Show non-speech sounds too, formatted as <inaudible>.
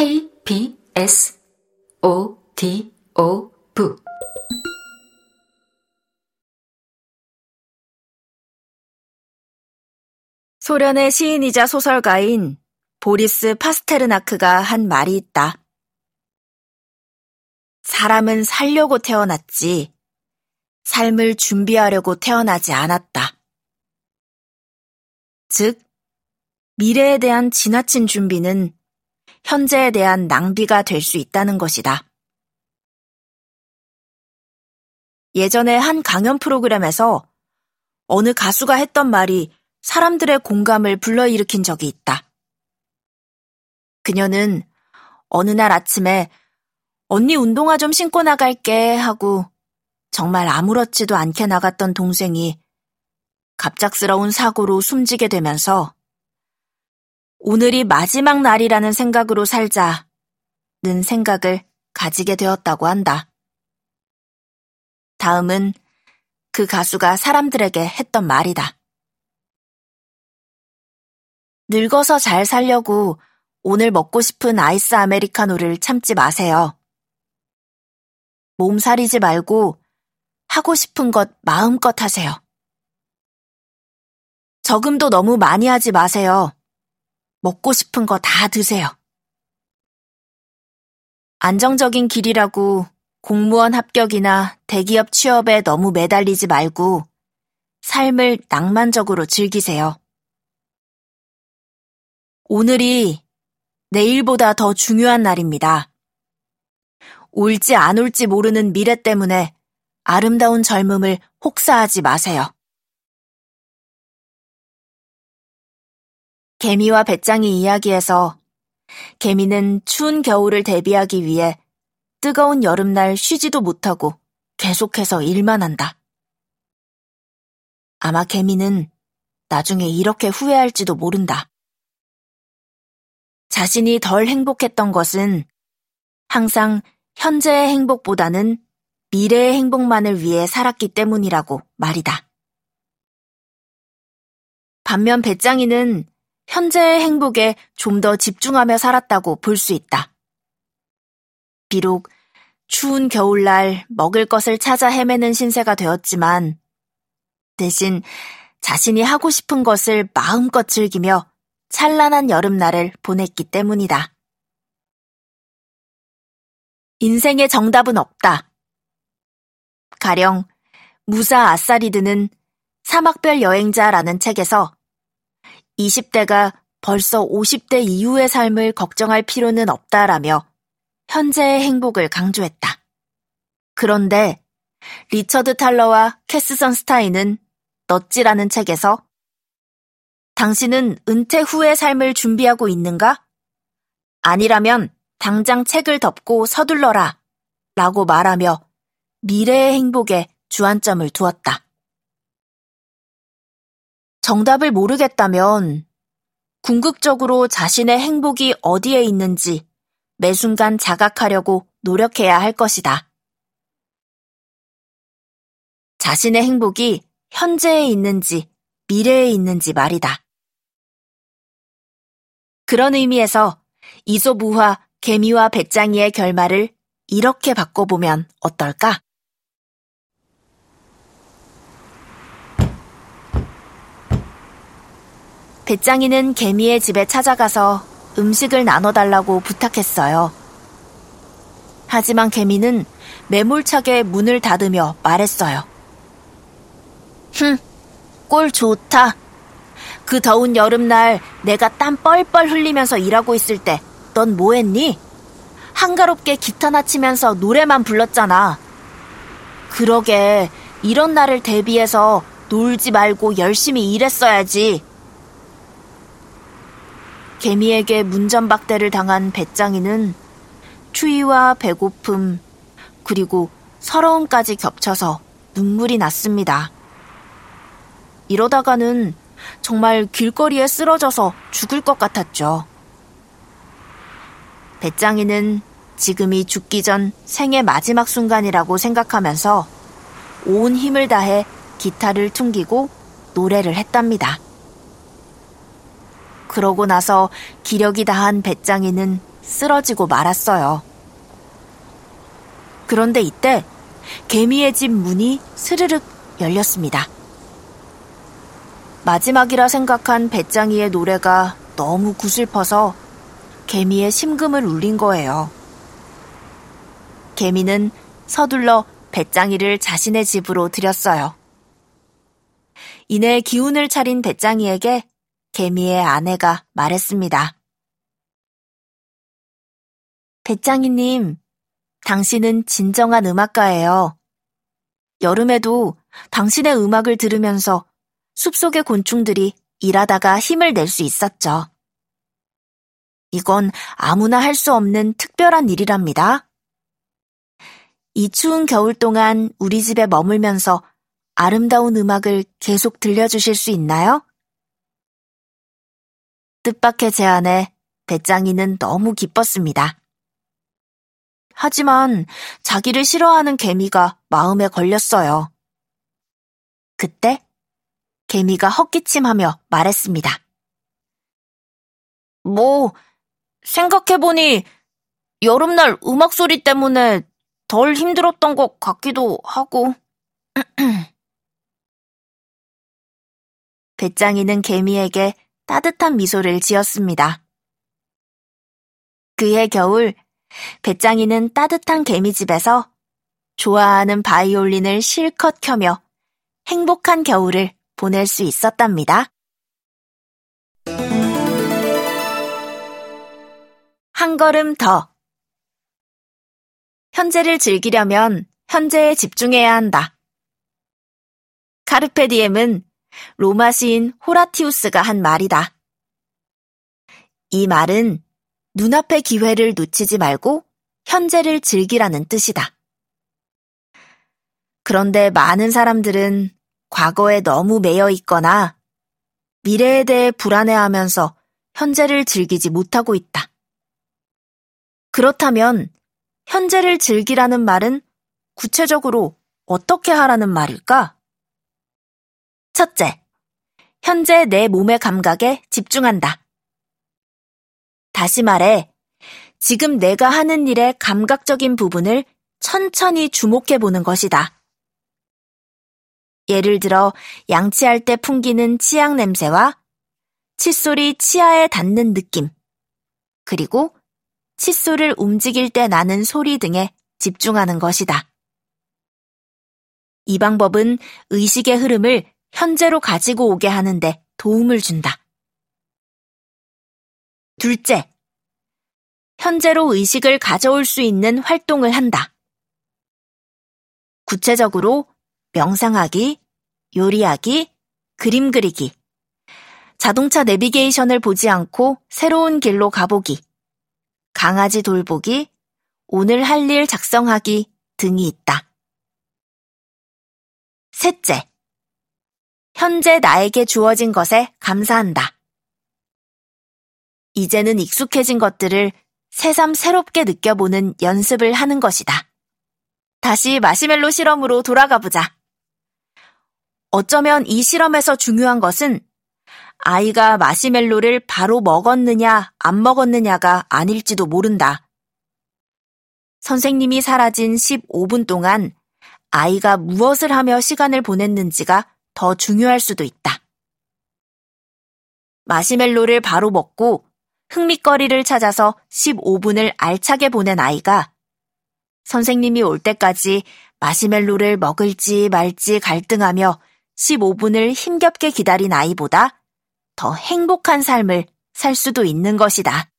K, B, S, O, D, O, V. 소련의 시인이자 소설가인 보리스 파스테르나크가 한 말이 있다. 사람은 살려고 태어났지, 삶을 준비하려고 태어나지 않았다. 즉, 미래에 대한 지나친 준비는 현재에 대한 낭비가 될 수 있다는 것이다. 예전에 한 강연 프로그램에서 어느 가수가 했던 말이 사람들의 공감을 불러일으킨 적이 있다. 그녀는 어느 날 아침에 언니 운동화 좀 신고 나갈게 하고 정말 아무렇지도 않게 나갔던 동생이 갑작스러운 사고로 숨지게 되면서 오늘이 마지막 날이라는 생각으로 살자는 생각을 가지게 되었다고 한다. 다음은 그 가수가 사람들에게 했던 말이다. 늙어서 잘 살려고 오늘 먹고 싶은 아이스 아메리카노를 참지 마세요. 몸살이지 말고 하고 싶은 것 마음껏 하세요. 저금도 너무 많이 하지 마세요. 먹고 싶은 거 다 드세요. 안정적인 길이라고 공무원 합격이나 대기업 취업에 너무 매달리지 말고 삶을 낭만적으로 즐기세요. 오늘이 내일보다 더 중요한 날입니다. 올지 안 올지 모르는 미래 때문에 아름다운 젊음을 혹사하지 마세요. 개미와 배짱이 이야기에서 개미는 추운 겨울을 대비하기 위해 뜨거운 여름날 쉬지도 못하고 계속해서 일만 한다. 아마 개미는 나중에 이렇게 후회할지도 모른다. 자신이 덜 행복했던 것은 항상 현재의 행복보다는 미래의 행복만을 위해 살았기 때문이라고 말이다. 반면 배짱이는 현재의 행복에 좀 더 집중하며 살았다고 볼 수 있다. 비록 추운 겨울날 먹을 것을 찾아 헤매는 신세가 되었지만 대신 자신이 하고 싶은 것을 마음껏 즐기며 찬란한 여름날을 보냈기 때문이다. 인생의 정답은 없다. 가령 무사 아사리드는 사막별 여행자라는 책에서 20대가 벌써 50대 이후의 삶을 걱정할 필요는 없다라며 현재의 행복을 강조했다. 그런데 리처드 탈러와 캐스 선 스타인은 넛지라는 책에서 당신은 은퇴 후의 삶을 준비하고 있는가? 아니라면 당장 책을 덮고 서둘러라 라고 말하며 미래의 행복에 주안점을 두었다. 정답을 모르겠다면 궁극적으로 자신의 행복이 어디에 있는지 매 순간 자각하려고 노력해야 할 것이다. 자신의 행복이 현재에 있는지 미래에 있는지 말이다. 그런 의미에서 이소부화 개미와 배짱이의 결말을 이렇게 바꿔보면 어떨까? 배짱이는 개미의 집에 찾아가서 음식을 나눠달라고 부탁했어요. 하지만 개미는 매몰차게 문을 닫으며 말했어요. 흠, 꼴 좋다. 그 더운 여름날 내가 땀 뻘뻘 흘리면서 일하고 있을 때 넌 뭐했니? 한가롭게 기타나 치면서 노래만 불렀잖아. 그러게 이런 날을 대비해서 놀지 말고 열심히 일했어야지. 개미에게 문전박대를 당한 배짱이는 추위와 배고픔, 그리고 서러움까지 겹쳐서 눈물이 났습니다. 이러다가는 정말 길거리에 쓰러져서 죽을 것 같았죠. 배짱이는 지금이 죽기 전 생의 마지막 순간이라고 생각하면서 온 힘을 다해 기타를 퉁기고 노래를 했답니다. 그러고 나서 기력이 다한 배짱이는 쓰러지고 말았어요. 그런데 이때 개미의 집 문이 스르륵 열렸습니다. 마지막이라 생각한 배짱이의 노래가 너무 구슬퍼서 개미의 심금을 울린 거예요. 개미는 서둘러 배짱이를 자신의 집으로 들였어요. 이내 기운을 차린 배짱이에게 개미의 아내가 말했습니다. 배짱이님, 당신은 진정한 음악가예요. 여름에도 당신의 음악을 들으면서 숲속의 곤충들이 일하다가 힘을 낼 수 있었죠. 이건 아무나 할 수 없는 특별한 일이랍니다. 이 추운 겨울 동안 우리 집에 머물면서 아름다운 음악을 계속 들려주실 수 있나요? 뜻밖의 제안에 배짱이는 너무 기뻤습니다. 하지만 자기를 싫어하는 개미가 마음에 걸렸어요. 그때 개미가 헛기침하며 말했습니다. 뭐, 생각해보니 여름날 음악 소리 때문에 덜 힘들었던 것 같기도 하고. <clears throat> 배짱이는 개미에게 따뜻한 미소를 지었습니다. 그해 겨울, 배짱이는 따뜻한 개미집에서 좋아하는 바이올린을 실컷 켜며 행복한 겨울을 보낼 수 있었답니다. 한 걸음 더. 현재를 즐기려면 현재에 집중해야 한다. 카르페디엠은 로마 시인 호라티우스가 한 말이다. 이 말은 눈앞의 기회를 놓치지 말고 현재를 즐기라는 뜻이다. 그런데 많은 사람들은 과거에 너무 매여 있거나 미래에 대해 불안해하면서 현재를 즐기지 못하고 있다. 그렇다면 현재를 즐기라는 말은 구체적으로 어떻게 하라는 말일까? 첫째, 현재 내 몸의 감각에 집중한다. 다시 말해, 지금 내가 하는 일의 감각적인 부분을 천천히 주목해 보는 것이다. 예를 들어, 양치할 때 풍기는 치약 냄새와 칫솔이 치아에 닿는 느낌, 그리고 칫솔을 움직일 때 나는 소리 등에 집중하는 것이다. 이 방법은 의식의 흐름을 현재로 가지고 오게 하는데 도움을 준다. 둘째, 현재로 의식을 가져올 수 있는 활동을 한다. 구체적으로 명상하기, 요리하기, 그림 그리기, 자동차 내비게이션을 보지 않고 새로운 길로 가보기, 강아지 돌보기, 오늘 할 일 작성하기 등이 있다. 셋째, 현재 나에게 주어진 것에 감사한다. 이제는 익숙해진 것들을 새삼 새롭게 느껴보는 연습을 하는 것이다. 다시 마시멜로 실험으로 돌아가 보자. 어쩌면 이 실험에서 중요한 것은 아이가 마시멜로를 바로 먹었느냐, 안 먹었느냐가 아닐지도 모른다. 선생님이 사라진 15분 동안 아이가 무엇을 하며 시간을 보냈는지가 더 중요할 수도 있다. 마시멜로를 바로 먹고 흥미거리를 찾아서 15분을 알차게 보낸 아이가 선생님이 올 때까지 마시멜로를 먹을지 말지 갈등하며 15분을 힘겹게 기다린 아이보다 더 행복한 삶을 살 수도 있는 것이다.